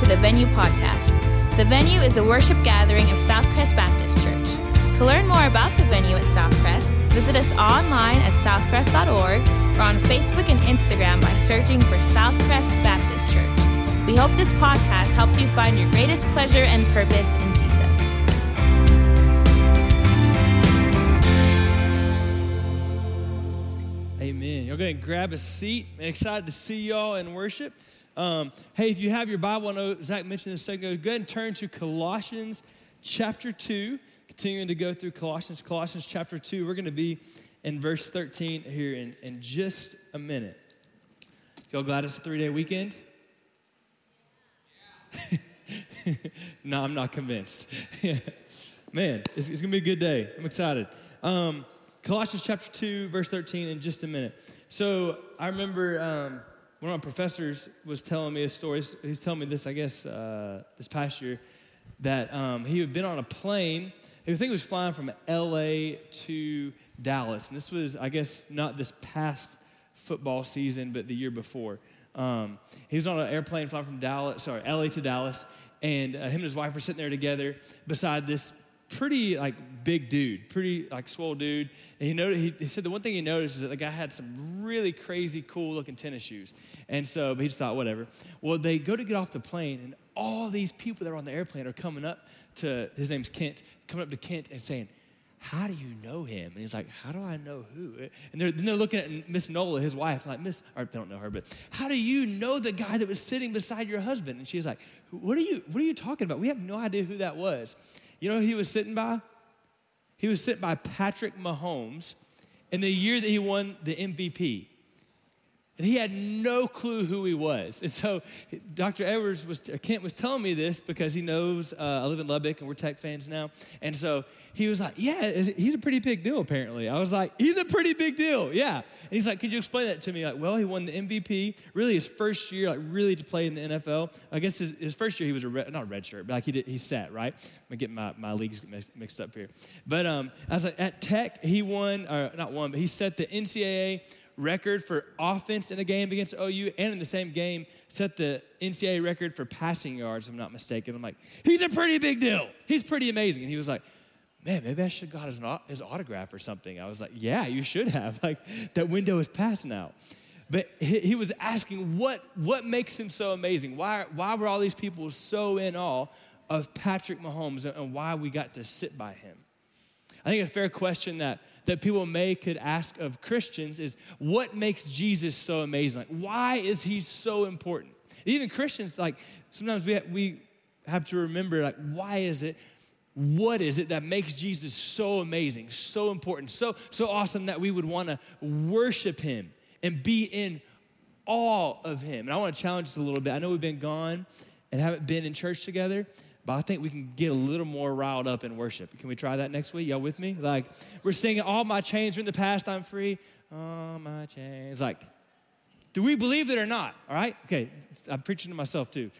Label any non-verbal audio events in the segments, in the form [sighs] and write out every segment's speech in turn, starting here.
to the Venue podcast. The Venue is a worship gathering of Southcrest Baptist Church. To learn more about the Venue at Southcrest, visit us online at southcrest.org or on Facebook and Instagram by searching for Southcrest Baptist Church. We hope this podcast helps you find your greatest pleasure and purpose in Jesus. Amen. Y'all go ahead and grab a seat. I'm excited to see y'all in worship. Um, hey, if you have your Bible, I know Zach mentioned this a second ago. Go ahead and turn to Colossians chapter 2. Continuing to go through Colossians, Colossians chapter 2. We're going to be in verse 13 here in, in just a minute. Y'all glad it's a three day weekend? [laughs] no, I'm not convinced. [laughs] Man, it's, it's, gonna be a good day. I'm excited. Um, Colossians chapter 2, verse 13, in just a minute. So I remember um, one of my professors was telling me a story. He's telling me this, I guess, uh, this past year, that um, he had been on a plane. I think he was flying from LA to Dallas. And this was, I guess, not this past football season, but the year before. Um, he was on an airplane flying from Dallas, sorry, LA to Dallas, and uh, him and his wife were sitting there together beside this pretty like big dude, pretty like swole dude. And he noted, he, he, said the one thing he noticed is that the guy had some really crazy, cool looking tennis shoes. And so, he just thought, whatever. Well, they go to get off the plane, and all these people that are on the airplane are coming up to his name's Kent, coming up to Kent and saying, how do you know him? And he's like, how do I know who? And they're, then they're looking at Miss Nola, his wife, like, Miss, or they don't know her, but how do you know the guy that was sitting beside your husband? And she's like, what are you, what are you talking about? We have no idea who that was. You know who he was sitting by? He was sitting by Patrick Mahomes in the year that he won the MVP. And he had no clue who he was. And so Dr. Edwards was, Kent was telling me this because he knows uh, I live in Lubbock and we're tech fans now. And so he was like, Yeah, he's a pretty big deal, apparently. I was like, He's a pretty big deal, yeah. And he's like, Could you explain that to me? Like, well, he won the MVP, really his first year, like really to play in the NFL. I guess his, his first year he was a red, not a red shirt, but like he, did, he sat, right? I'm getting my, my leagues mixed up here. But um, I was like, At Tech, he won, or not won, but he set the NCAA record for offense in a game against OU, and in the same game, set the NCAA record for passing yards, if I'm not mistaken. I'm like, he's a pretty big deal. He's pretty amazing. And he was like, man, maybe I should have got his, his autograph or something. I was like, yeah, you should have. [laughs] Like, that window is past now. But he was asking, what, what makes him so amazing? Why, why were all these people so in awe of Patrick Mahomes and why we got to sit by him? I think a fair question that that people may could ask of Christians is what makes Jesus so amazing? Like, why is he so important? Even Christians, like, sometimes we have, we have to remember, like, why is it? What is it that makes Jesus so amazing, so important, so, so awesome that we would want to worship him and be in awe of him? And I want to challenge this a little bit. I know we've been gone and haven't been in church together, but I think we can get a little more riled up in worship. Can we try that next week? Y'all with me? Like, we're singing, All my chains are in the past, I'm free. All my chains. Like, do we believe it or not? All right? Okay, I'm preaching to myself too.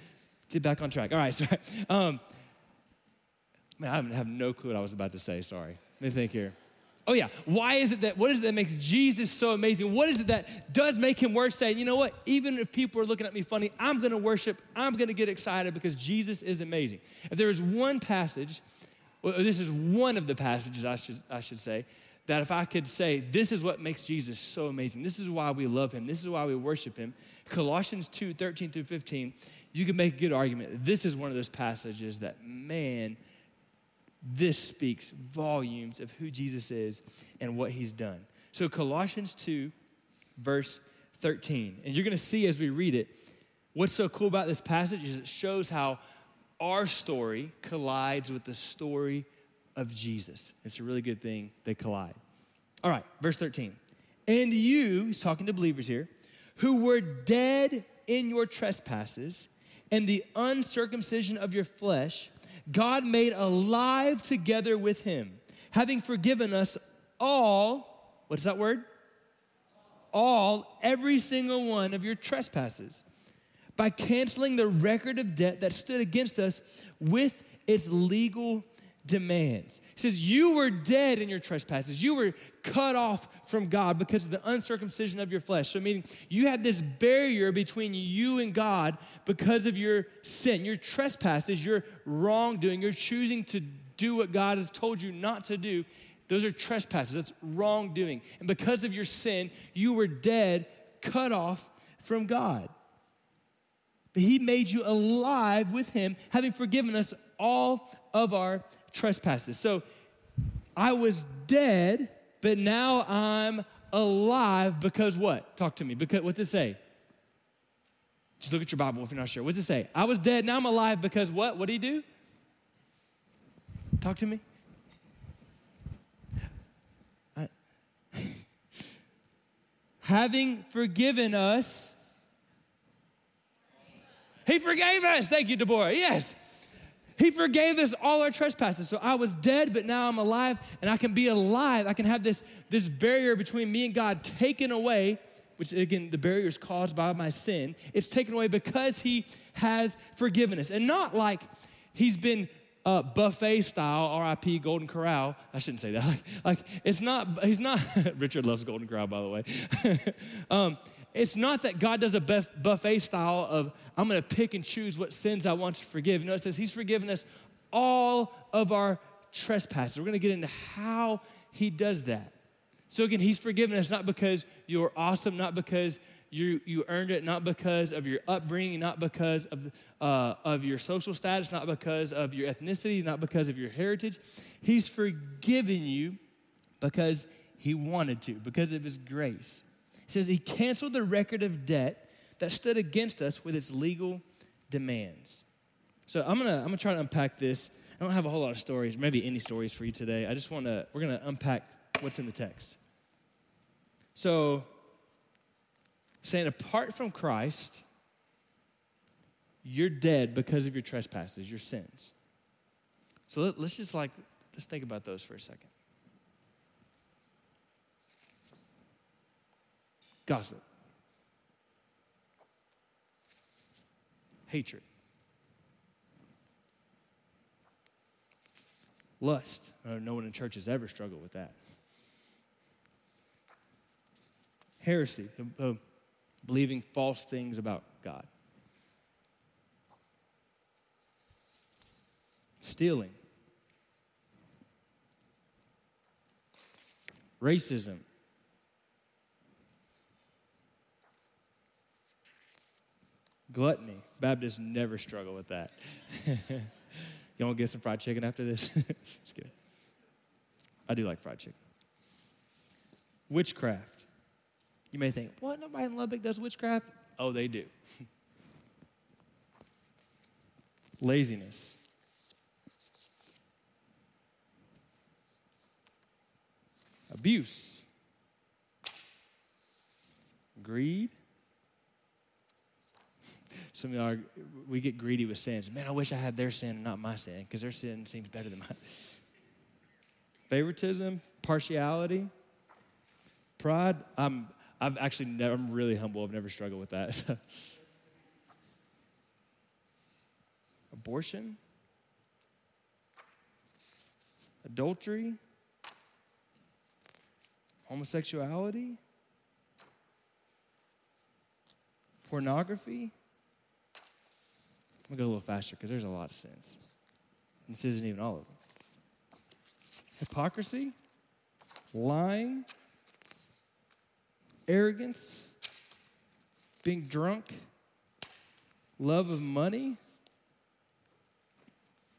Get back on track. All right, [laughs] sorry. Um, man, I have no clue what I was about to say. Sorry. Let me think here. Oh, yeah. Why is it that, what is it that makes Jesus so amazing? What is it that does make him worth saying, you know what, even if people are looking at me funny, I'm gonna worship, I'm gonna get excited because Jesus is amazing. If there is one passage, well, this is one of the passages, I should, I should say, that if I could say, this is what makes Jesus so amazing, this is why we love him, this is why we worship him, Colossians 2 13 through 15, you can make a good argument. This is one of those passages that, man, this speaks volumes of who Jesus is and what he's done. So, Colossians 2, verse 13. And you're going to see as we read it, what's so cool about this passage is it shows how our story collides with the story of Jesus. It's a really good thing they collide. All right, verse 13. And you, he's talking to believers here, who were dead in your trespasses and the uncircumcision of your flesh, God made alive together with him, having forgiven us all, what's that word? All, every single one of your trespasses, by canceling the record of debt that stood against us with its legal demands. He says, You were dead in your trespasses. You were cut off from God because of the uncircumcision of your flesh. So, meaning you had this barrier between you and God because of your sin, your trespasses, your wrongdoing, you're choosing to do what God has told you not to do. Those are trespasses, that's wrongdoing. And because of your sin, you were dead, cut off from God. But He made you alive with Him, having forgiven us all of our trespasses. So I was dead, but now I'm alive because what? Talk to me. Because what's it say? Just look at your Bible if you're not sure. What's it say? I was dead, now I'm alive because what? What did he do? Talk to me. [laughs] Having forgiven us, he forgave us. Thank you, Deborah. Yes. He forgave us all our trespasses. So I was dead, but now I'm alive, and I can be alive. I can have this, this barrier between me and God taken away, which again, the barrier is caused by my sin. It's taken away because He has forgiven us. And not like He's been uh, buffet style, RIP Golden Corral. I shouldn't say that. [laughs] Like, like it's not, he's not, [laughs] Richard loves Golden Corral, by the way. [laughs] um, it's not that God does a buffet style of, I'm gonna pick and choose what sins I want to forgive. No, it says He's forgiven us all of our trespasses. We're gonna get into how He does that. So again, He's forgiven us not because you're awesome, not because you, you earned it, not because of your upbringing, not because of, uh, of your social status, not because of your ethnicity, not because of your heritage. He's forgiven you because He wanted to, because of His grace. He says he canceled the record of debt that stood against us with its legal demands. So I'm gonna I'm gonna try to unpack this. I don't have a whole lot of stories, maybe any stories for you today. I just want to we're gonna unpack what's in the text. So saying apart from Christ, you're dead because of your trespasses, your sins. So let, us just like let's think about those for a second. Gossip. Hatred. Lust. no one in church has ever struggled with that. Heresy, uh, believing false things about God. Stealing. Racism. Gluttony. Baptists never struggle with that. you want to get some fried chicken after this? [laughs] Just kidding. I do like fried chicken. Witchcraft. You may think, what? Nobody in Lubbock does witchcraft? Oh, they do. [laughs] Laziness. Abuse. Greed. Some of y'all, we get greedy with sins. Man, I wish I had their sin and not my sin because their sin seems better than mine. Favoritism, partiality, pride. I'm, I've actually never, I'm really humble. I've never struggled with that. [laughs] Abortion, adultery, homosexuality, pornography. I'm going to go a little faster because there's a lot of sins. This isn't even all of them. Hypocrisy, lying, arrogance, being drunk, love of money,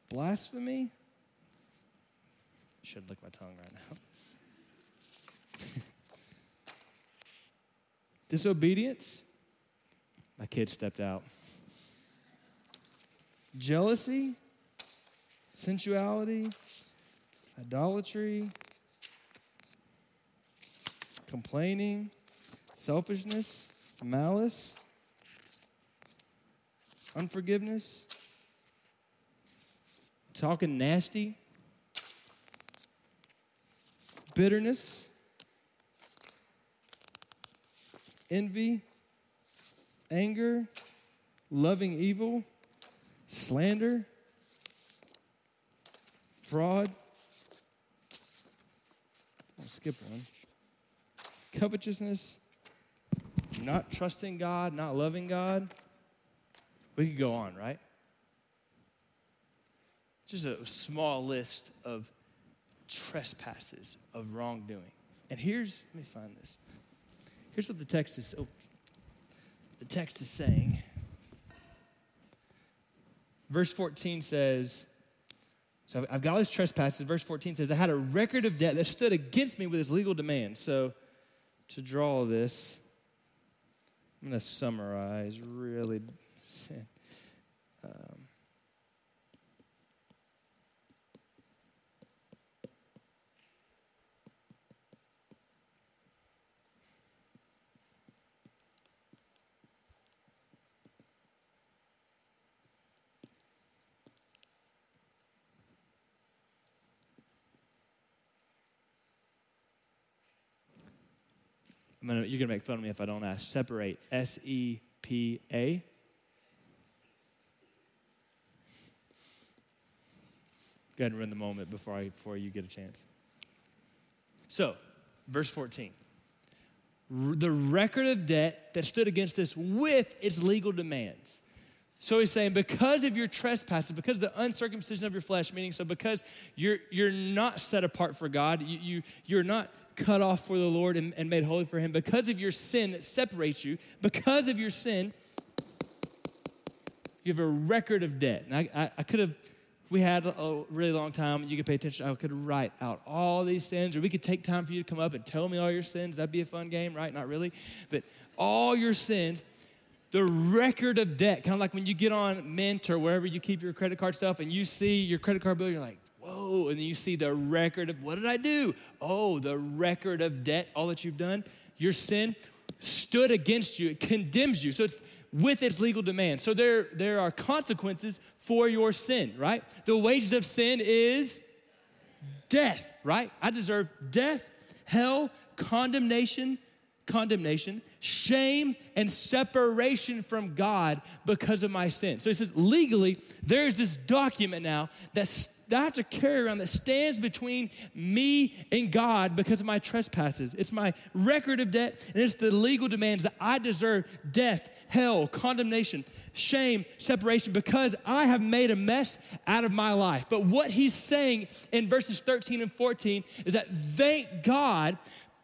blasphemy. Should lick my tongue right now. [laughs] Disobedience. My kid stepped out jealousy, sensuality, idolatry, complaining, selfishness, malice, unforgiveness, talking nasty, bitterness, envy, anger, loving evil slander, fraud. I'll skip one. Covetousness, not trusting God, not loving God. We could go on, right? Just a small list of trespasses, of wrongdoing. And here's, let me find this. Here's what the text is. Oh, the text is saying. Verse 14 says, so I've got all these trespasses. Verse 14 says, I had a record of debt that stood against me with his legal demands. So to draw this, I'm going to summarize really. Um, [laughs] Gonna, you're going to make fun of me if I don't ask. Separate. S E P A. Go ahead and run the moment before, I, before you get a chance. So, verse 14. The record of debt that stood against us with its legal demands. So he's saying, because of your trespasses, because of the uncircumcision of your flesh, meaning so because you're you're not set apart for God, you, you you're not cut off for the Lord and, and made holy for Him because of your sin that separates you, because of your sin, you have a record of debt. And I, I, I could have, we had a really long time, you could pay attention, I could write out all these sins, or we could take time for you to come up and tell me all your sins. That'd be a fun game, right? Not really. But all your sins, the record of debt, kind of like when you get on Mint or wherever you keep your credit card stuff and you see your credit card bill, you're like, whoa, and then you see the record of what did I do? Oh, the record of debt, all that you've done. Your sin stood against you, it condemns you. So it's with its legal demand. So there, there are consequences for your sin, right? The wages of sin is death, right? I deserve death, hell, condemnation, condemnation, shame, and separation from God because of my sin. So he says, legally, there's this document now that I have to carry around that stands between me and God because of my trespasses. It's my record of debt, and it's the legal demands that I deserve death, hell, condemnation, shame, separation because I have made a mess out of my life. But what he's saying in verses 13 and 14 is that thank God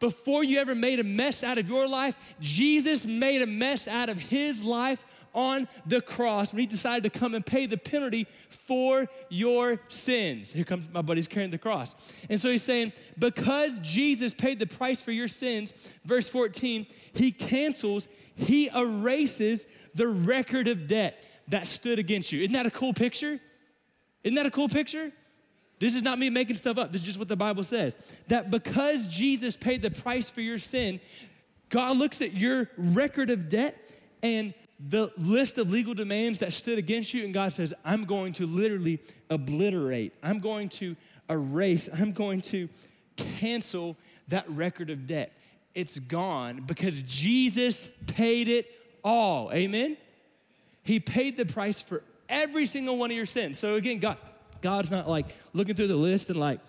before you ever made a mess out of your life, Jesus made a mess out of his life on the cross when he decided to come and pay the penalty for your sins. Here comes my buddy's carrying the cross. And so he's saying, because Jesus paid the price for your sins, verse 14, he cancels, he erases the record of debt that stood against you. Isn't that a cool picture? Isn't that a cool picture? This is not me making stuff up. This is just what the Bible says. That because Jesus paid the price for your sin, God looks at your record of debt and the list of legal demands that stood against you, and God says, I'm going to literally obliterate, I'm going to erase, I'm going to cancel that record of debt. It's gone because Jesus paid it all. Amen? He paid the price for every single one of your sins. So again, God, God's not like looking through the list and like,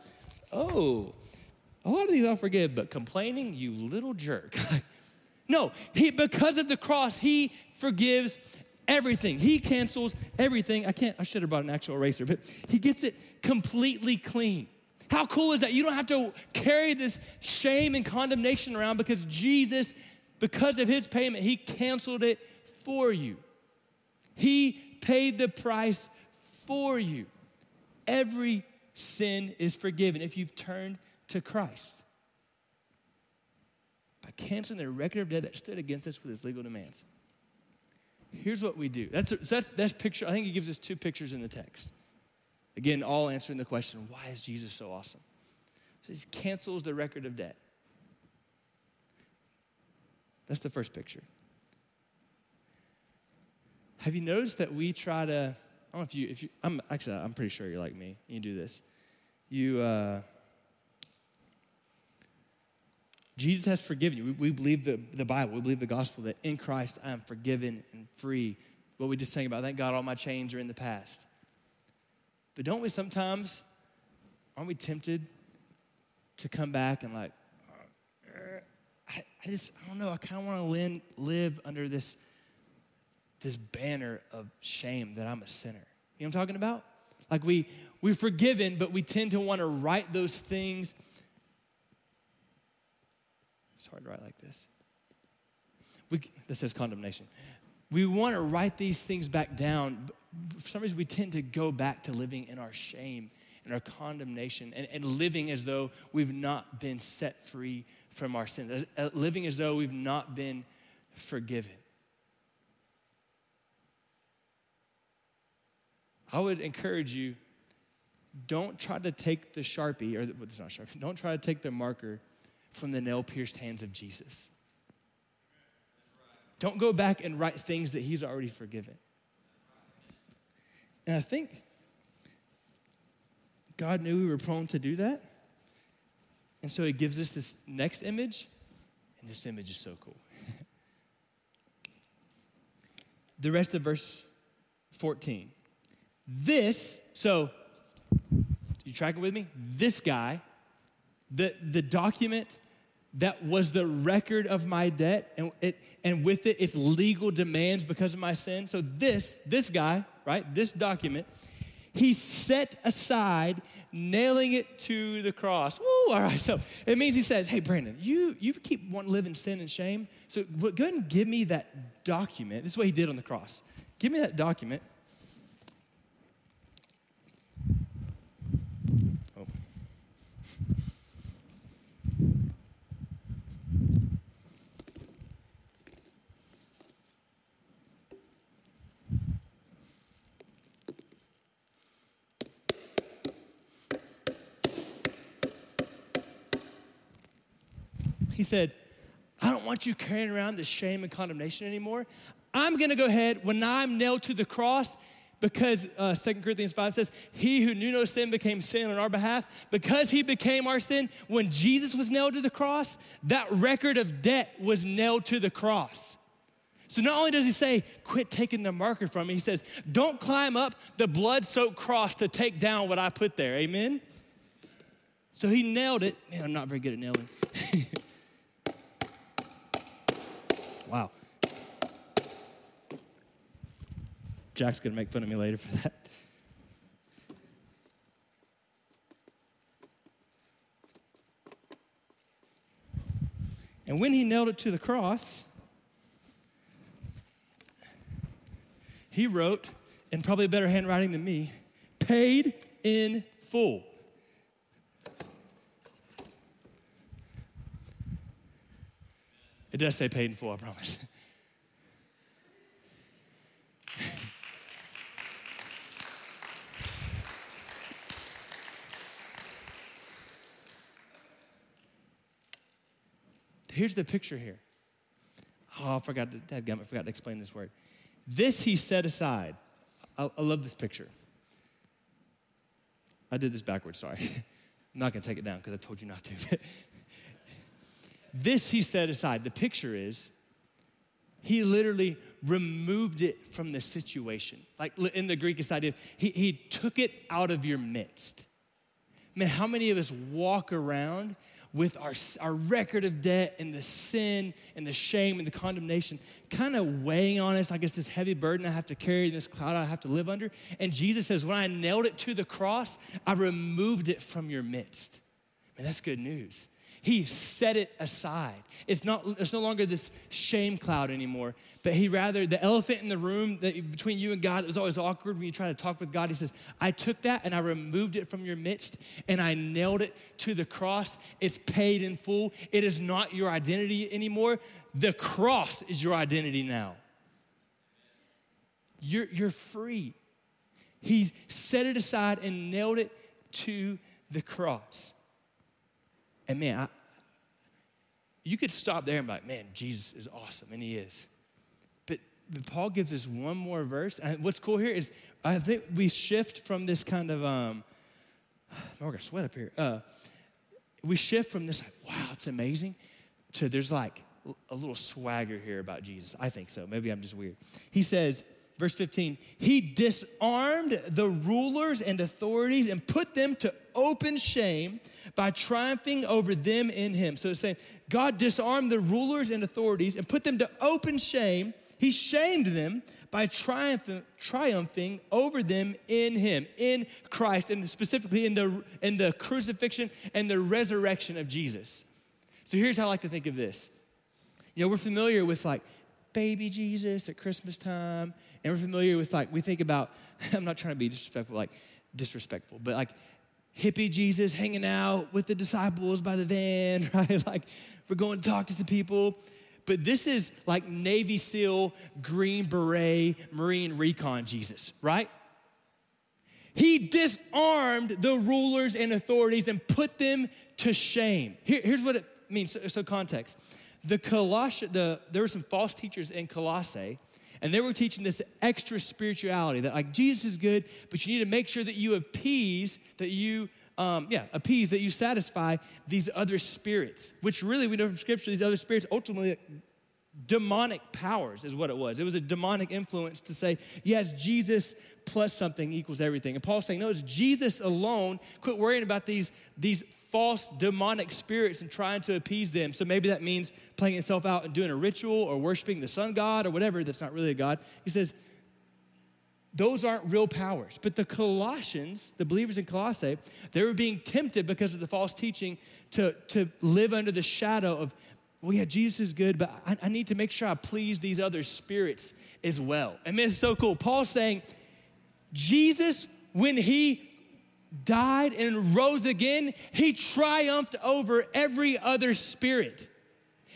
oh, a lot of these I'll forgive, but complaining, you little jerk. [laughs] no, he because of the cross, he forgives everything. He cancels everything. I can't, I should have brought an actual eraser, but he gets it completely clean. How cool is that? You don't have to carry this shame and condemnation around because Jesus, because of his payment, he canceled it for you. He paid the price for you every sin is forgiven if you've turned to Christ. By canceling the record of debt that stood against us with his legal demands. Here's what we do. That's, that's, that's picture. I think he gives us two pictures in the text. Again, all answering the question, why is Jesus so awesome? So he cancels the record of debt. That's the first picture. Have you noticed that we try to don't know if you, if you, I'm actually, I'm pretty sure you're like me. You do this. You, uh, Jesus has forgiven you. We, we, believe the, the Bible, we believe the gospel that in Christ I am forgiven and free. What we just sang about, thank God all my chains are in the past. But don't we sometimes aren't we tempted to come back and like, I, I just, I don't know, I kind of want to live under this, this banner of shame that I'm a sinner. You know what I'm talking about? Like we, we're forgiven, but we tend to want to write those things. It's hard to write like this. We, this says condemnation. We want to write these things back down. For some reason, we tend to go back to living in our shame and our condemnation and, and living as though we've not been set free from our sins, uh, living as though we've not been forgiven. I would encourage you don't try to take the Sharpie, or it's not Sharpie, [laughs] don't try to take the marker from the nail pierced hands of Jesus. Don't go back and write things that He's already forgiven. And I think God knew we were prone to do that. And so He gives us this next image, and this image is so cool. [laughs] the rest of verse 14. This, so you tracking with me? This guy, the, the document that was the record of my debt, and, it, and with it, its legal demands because of my sin. So this, this guy, right, this document, he set aside, nailing it to the cross. Woo, all right, so it means he says, hey, Brandon, you, you keep wanting to live in sin and shame, so go ahead and give me that document. This is what he did on the cross. Give me that document said, I don't want you carrying around this shame and condemnation anymore. I'm gonna go ahead when I'm nailed to the cross, because uh, 2 Corinthians 5 says, He who knew no sin became sin on our behalf. Because he became our sin, when Jesus was nailed to the cross, that record of debt was nailed to the cross. So not only does he say, quit taking the marker from me, he says, don't climb up the blood soaked cross to take down what I put there. Amen? So he nailed it. Man, I'm not very good at nailing. [laughs] wow. Jack's gonna make fun of me later for that. And when he nailed it to the cross, he wrote, in probably better handwriting than me, paid in full. It does say paid in full, I promise. Here's the picture here. Oh, I forgot to, Dad, I forgot to explain this word. This he set aside. I, I love this picture. I did this backwards, sorry. [laughs] I'm not gonna take it down because I told you not to. [laughs] this he set aside. The picture is he literally removed it from the situation. Like in the Greek, it's idea he, he took it out of your midst. Man, how many of us walk around with our, our record of debt and the sin and the shame and the condemnation kind of weighing on us. I guess this heavy burden I have to carry, this cloud I have to live under. And Jesus says, when I nailed it to the cross, I removed it from your midst. Man, that's good news. He set it aside. It's not it's no longer this shame cloud anymore, but he rather the elephant in the room that between you and God, it was always awkward when you try to talk with God. He says, I took that and I removed it from your midst and I nailed it to the cross. It's paid in full. It is not your identity anymore. The cross is your identity now. You're, you're free. He set it aside and nailed it to the cross. And man, I, you could stop there and be like, man, Jesus is awesome, and he is. But, but Paul gives us one more verse. And what's cool here is I think we shift from this kind of, um, [sighs] I'm gonna sweat up here. Uh, we shift from this, like, wow, it's amazing, to there's like a little swagger here about Jesus. I think so. Maybe I'm just weird. He says, verse 15, he disarmed the rulers and authorities and put them to open shame by triumphing over them in him. So it's saying God disarmed the rulers and authorities and put them to open shame. He shamed them by triumphing, triumphing over them in him, in Christ, and specifically in the, in the crucifixion and the resurrection of Jesus. So here's how I like to think of this. You know, we're familiar with like baby Jesus at Christmas time, and we're familiar with like, we think about, [laughs] I'm not trying to be disrespectful, like disrespectful, but like hippie Jesus hanging out with the disciples by the van, [laughs] right? Like we're going to talk to some people. But this is like Navy SEAL, Green Beret, Marine Recon Jesus, right? He disarmed the rulers and authorities and put them to shame. Here, here's what it means. So, so context. The Coloss- the, there were some false teachers in Colossae, and they were teaching this extra spirituality that like Jesus is good, but you need to make sure that you appease, that you um, yeah, appease, that you satisfy these other spirits, which really we know from scripture, these other spirits ultimately demonic powers is what it was. It was a demonic influence to say, yes, Jesus plus something equals everything. And Paul's saying, no, it's Jesus alone. Quit worrying about these, these false demonic spirits and trying to appease them. So maybe that means playing itself out and doing a ritual or worshiping the sun god or whatever that's not really a god. He says, those aren't real powers. But the Colossians, the believers in Colossae, they were being tempted because of the false teaching to, to live under the shadow of, well, yeah, Jesus is good, but I, I need to make sure I please these other spirits as well. I mean, it's so cool. Paul's saying, Jesus, when he died and rose again, he triumphed over every other spirit.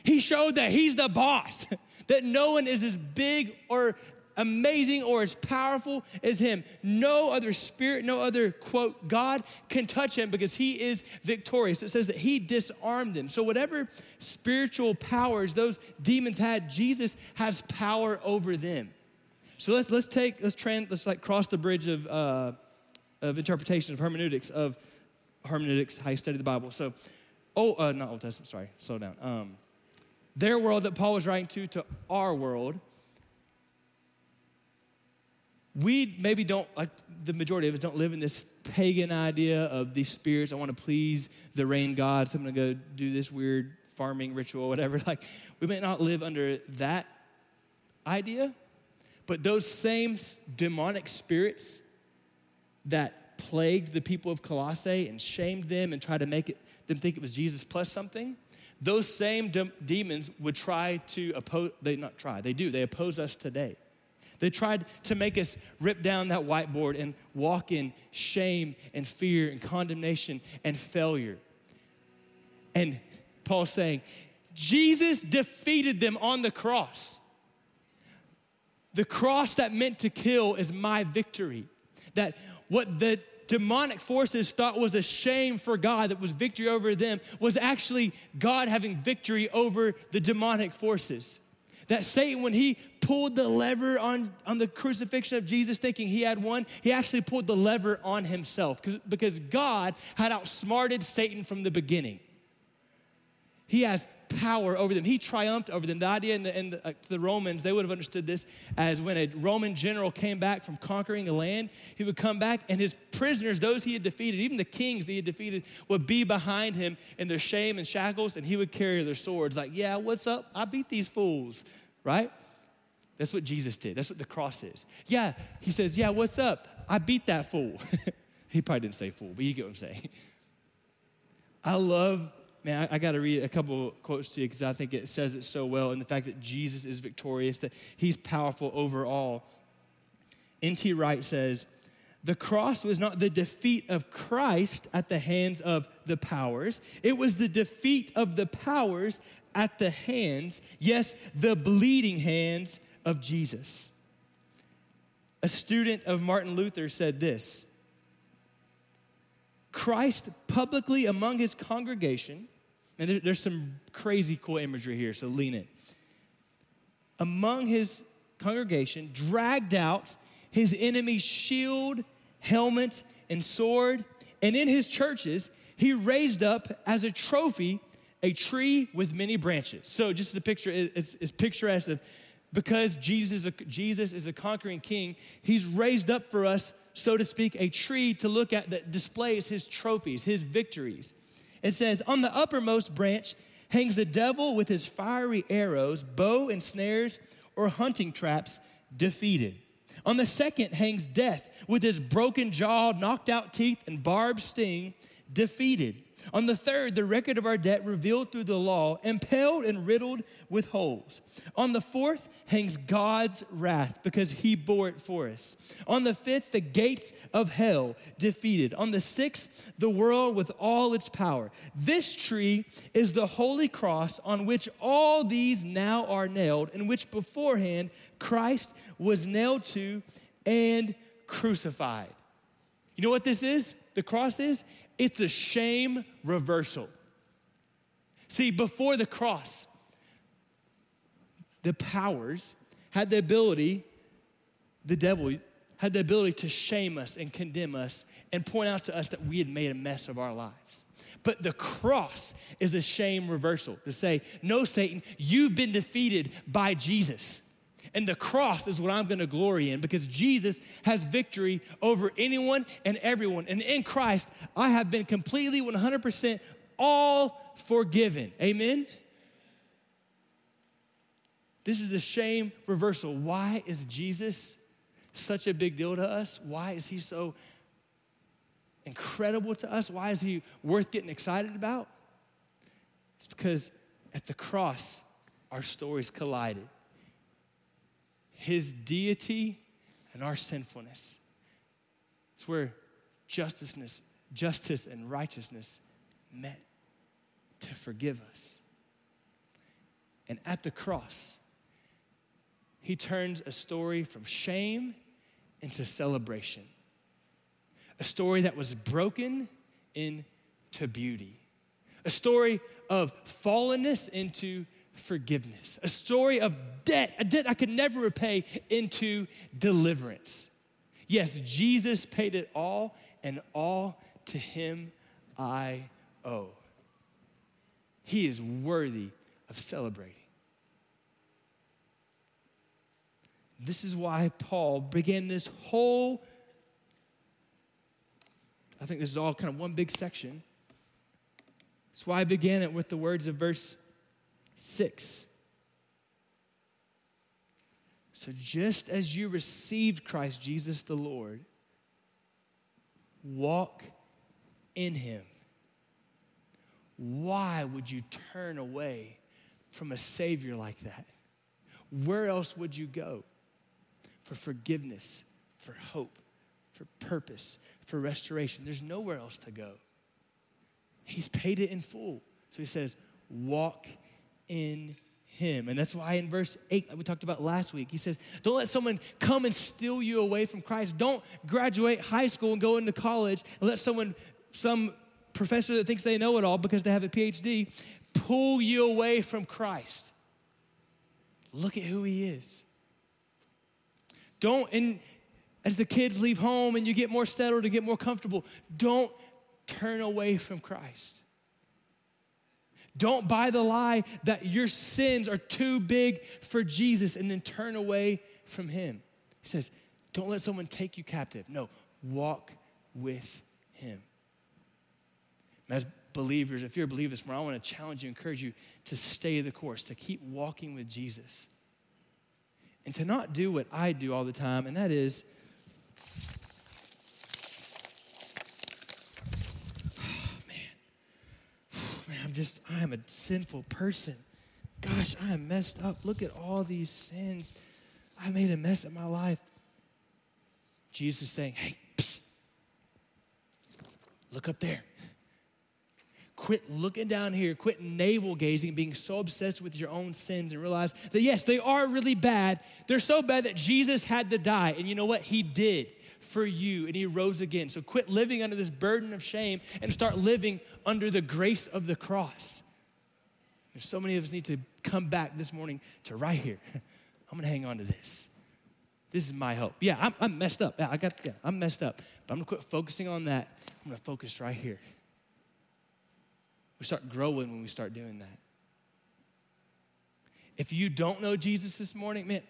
He showed that he's the boss, [laughs] that no one is as big or amazing or as powerful as him. No other spirit, no other quote, God can touch him because he is victorious. It says that he disarmed them. So, whatever spiritual powers those demons had, Jesus has power over them. So let's let's take let's trans let's like cross the bridge of uh, of interpretation of hermeneutics of hermeneutics how you study the Bible. So, oh, uh, not Old Testament. Sorry, slow down. Um, their world that Paul was writing to to our world we maybe don't, like the majority of us, don't live in this pagan idea of these spirits. I want to please the rain god, so I'm going to go do this weird farming ritual whatever. [laughs] Like, we may not live under that idea, but those same demonic spirits that plagued the people of Colossae and shamed them and tried to make it, them think it was Jesus plus something, those same de- demons would try to oppose, they not try, they do, they oppose us today. They tried to make us rip down that whiteboard and walk in shame and fear and condemnation and failure. And Paul's saying, Jesus defeated them on the cross. The cross that meant to kill is my victory. That what the demonic forces thought was a shame for God that was victory over them was actually God having victory over the demonic forces that Satan, when he pulled the lever on, on the crucifixion of Jesus, thinking he had won, he actually pulled the lever on himself because God had outsmarted Satan from the beginning. He has power over them. He triumphed over them. The idea in the, in the, uh, the, Romans, they would have understood this as when a Roman general came back from conquering a land, he would come back and his prisoners, those he had defeated, even the kings that he had defeated, would be behind him in their shame and shackles, and he would carry their swords like, yeah, what's up? I beat these fools, right? That's what Jesus did. That's what the cross is. Yeah, he says, yeah, what's up? I beat that fool. [laughs] he probably didn't say fool, but you get what I'm saying. [laughs] I love man, I, I got to read a couple quotes to you because I think it says it so well. And the fact that Jesus is victorious, that he's powerful over all. N.T. Wright says, the cross was not the defeat of Christ at the hands of the powers, it was the defeat of the powers at the hands, yes, the bleeding hands of Jesus. A student of Martin Luther said this Christ publicly among his congregation, and there, there's some crazy cool imagery here, so lean in. Among his congregation, dragged out his enemy's shield, helmet, and sword, and in his churches, he raised up as a trophy a tree with many branches. So, just a picture, it's, it's picturesque of because Jesus is, a, Jesus is a conquering king, he's raised up for us, so to speak, a tree to look at that displays his trophies, his victories. It says, On the uppermost branch hangs the devil with his fiery arrows, bow and snares, or hunting traps defeated. On the second hangs death with his broken jaw, knocked out teeth, and barbed sting defeated. On the third, the record of our debt revealed through the law, impaled and riddled with holes. On the fourth hangs God's wrath because he bore it for us. On the fifth, the gates of hell defeated. On the sixth, the world with all its power. This tree is the holy cross on which all these now are nailed, in which beforehand Christ was nailed to and crucified. You know what this is? The cross is? It's a shame reversal. See, before the cross, the powers had the ability, the devil had the ability to shame us and condemn us and point out to us that we had made a mess of our lives. But the cross is a shame reversal to say, no, Satan, you've been defeated by Jesus. And the cross is what I'm gonna glory in because Jesus has victory over anyone and everyone. And in Christ, I have been completely 100% all forgiven. Amen? This is a shame reversal. Why is Jesus such a big deal to us? Why is he so incredible to us? Why is he worth getting excited about? It's because at the cross, our stories collided his deity and our sinfulness. It's where justice, justice and righteousness met to forgive us. And at the cross, he turns a story from shame into celebration. A story that was broken into beauty. A story of fallenness into forgiveness, a story of debt, a debt I could never repay, into deliverance. Yes, Jesus paid it all, and all to him I owe. He is worthy of celebrating. This is why Paul began this whole, I think this is all kind of one big section. That's why I began it with the words of verse 6. So, just as you received Christ Jesus the Lord, walk in him. Why would you turn away from a Savior like that? Where else would you go? For forgiveness, for hope, for purpose, for restoration. There's nowhere else to go. He's paid it in full. So he says, walk in him. And that's why in verse 8 we talked about last week, he says, Don't let someone come and steal you away from Christ. Don't graduate high school and go into college and let someone, some professor that thinks they know it all because they have a PhD, pull you away from Christ. Look at who he is. Don't, and as the kids leave home and you get more settled and get more comfortable, don't turn away from Christ. Don't buy the lie that your sins are too big for Jesus and then turn away from Him. He says, Don't let someone take you captive. No, walk with Him. As believers, if you're a believer this morning, I want to challenge you, encourage you to stay the course, to keep walking with Jesus. And to not do what I do all the time, and that is just, I am a sinful person. Gosh, I am messed up. Look at all these sins. I made a mess of my life. Jesus is saying, hey, psst, look up there. Quit looking down here. Quit navel gazing, being so obsessed with your own sins, and realize that yes, they are really bad. They're so bad that Jesus had to die. And you know what? He did for you and he rose again. So quit living under this burden of shame and start living under the grace of the cross. There's so many of us need to come back this morning to right here. [laughs] I'm gonna hang on to this. This is my hope. Yeah, I'm, I'm messed up. Yeah, I got, yeah, I'm messed up. But I'm gonna quit focusing on that. I'm gonna focus right here. We start growing when we start doing that. If you don't know Jesus this morning, man,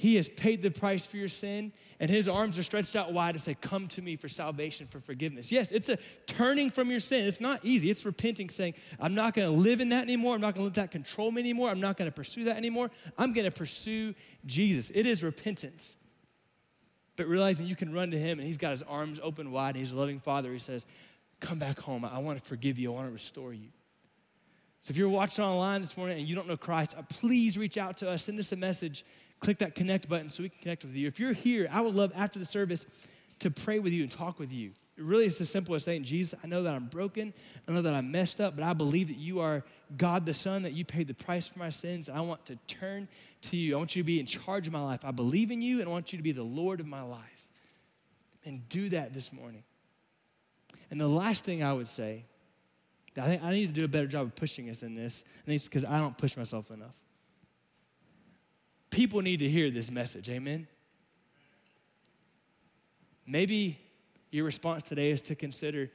he has paid the price for your sin, and his arms are stretched out wide to say, Come to me for salvation, for forgiveness. Yes, it's a turning from your sin. It's not easy. It's repenting, saying, I'm not gonna live in that anymore. I'm not gonna let that control me anymore. I'm not gonna pursue that anymore. I'm gonna pursue Jesus. It is repentance. But realizing you can run to him and he's got his arms open wide, and he's a loving father. He says, Come back home. I wanna forgive you, I wanna restore you. So if you're watching online this morning and you don't know Christ, uh, please reach out to us, send us a message click that connect button so we can connect with you. If you're here, I would love after the service to pray with you and talk with you. It really is as simple as saying, Jesus, I know that I'm broken. I know that I'm messed up, but I believe that you are God the Son, that you paid the price for my sins, and I want to turn to you. I want you to be in charge of my life. I believe in you, and I want you to be the Lord of my life. And do that this morning. And the last thing I would say, I think I need to do a better job of pushing us in this, and it's because I don't push myself enough. People need to hear this message. Amen. Maybe your response today is to consider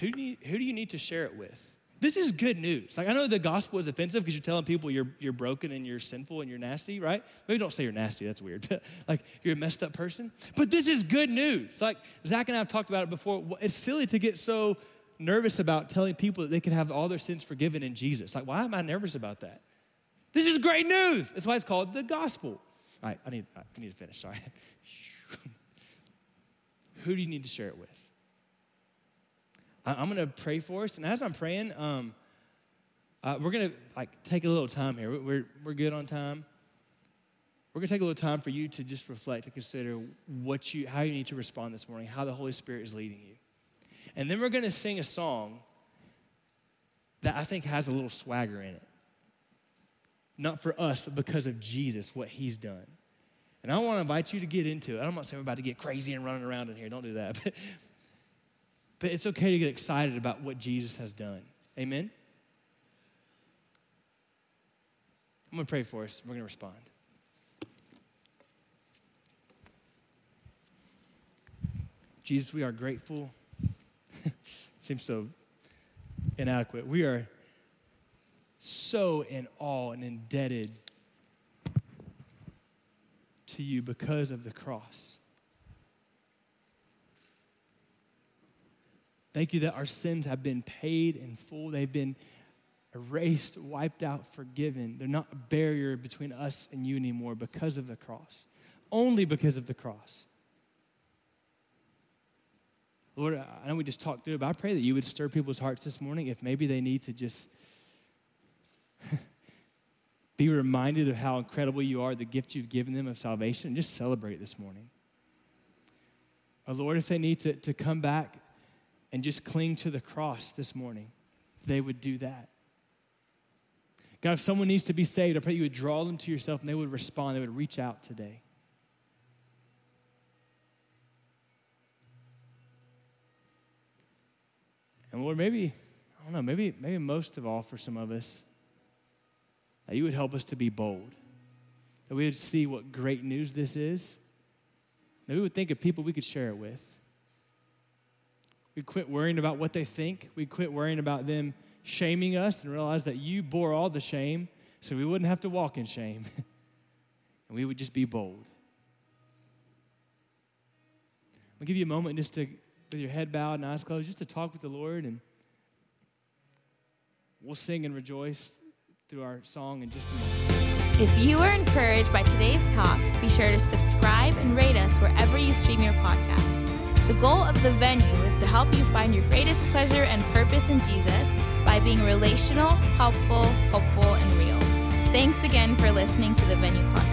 who do you, who do you need to share it with? This is good news. Like I know the gospel is offensive because you're telling people you're you're broken and you're sinful and you're nasty, right? Maybe don't say you're nasty. That's weird. [laughs] like you're a messed up person. But this is good news. Like Zach and I have talked about it before. It's silly to get so nervous about telling people that they can have all their sins forgiven in Jesus. Like why am I nervous about that? This is great news. That's why it's called the gospel. All right, I need, I need to finish. Sorry. [laughs] Who do you need to share it with? I'm going to pray for us, and as I'm praying, um, uh, we're going to like take a little time here. We're, we're good on time. We're going to take a little time for you to just reflect and consider what you, how you need to respond this morning, how the Holy Spirit is leading you. And then we're going to sing a song that I think has a little swagger in it not for us, but because of Jesus, what he's done. And I want to invite you to get into it. I'm not saying we're about to get crazy and running around in here. Don't do that. [laughs] But, but it's okay to get excited about what Jesus has done. Amen? I'm going to pray for us. We're going to respond. Jesus, we are grateful. [laughs] Seems so inadequate. We are so in awe and indebted to you because of the cross. Thank you that our sins have been paid in full. They've been erased, wiped out, forgiven. They're not a barrier between us and you anymore because of the cross. Only because of the cross. Lord, I know we just talked through it, but I pray that you would stir people's hearts this morning if maybe they need to just [laughs] be reminded of how incredible you are, the gift you've given them of salvation, and just celebrate this morning. Oh, Lord, if they need to, to come back and just cling to the cross this morning, they would do that. God, if someone needs to be saved, I pray you would draw them to yourself and they would respond, they would reach out today. And Lord, maybe, I don't know, maybe, maybe most of all for some of us, that you would help us to be bold, that we would see what great news this is, that we would think of people we could share it with. We'd quit worrying about what they think, we'd quit worrying about them shaming us and realize that you bore all the shame so we wouldn't have to walk in shame. [laughs] and we would just be bold. I'll give you a moment just to, with your head bowed and eyes closed, just to talk with the Lord, and we'll sing and rejoice through our song in just a moment. If you are encouraged by today's talk, be sure to subscribe and rate us wherever you stream your podcast. The goal of the venue is to help you find your greatest pleasure and purpose in Jesus by being relational, helpful, hopeful, and real. Thanks again for listening to the Venue Podcast.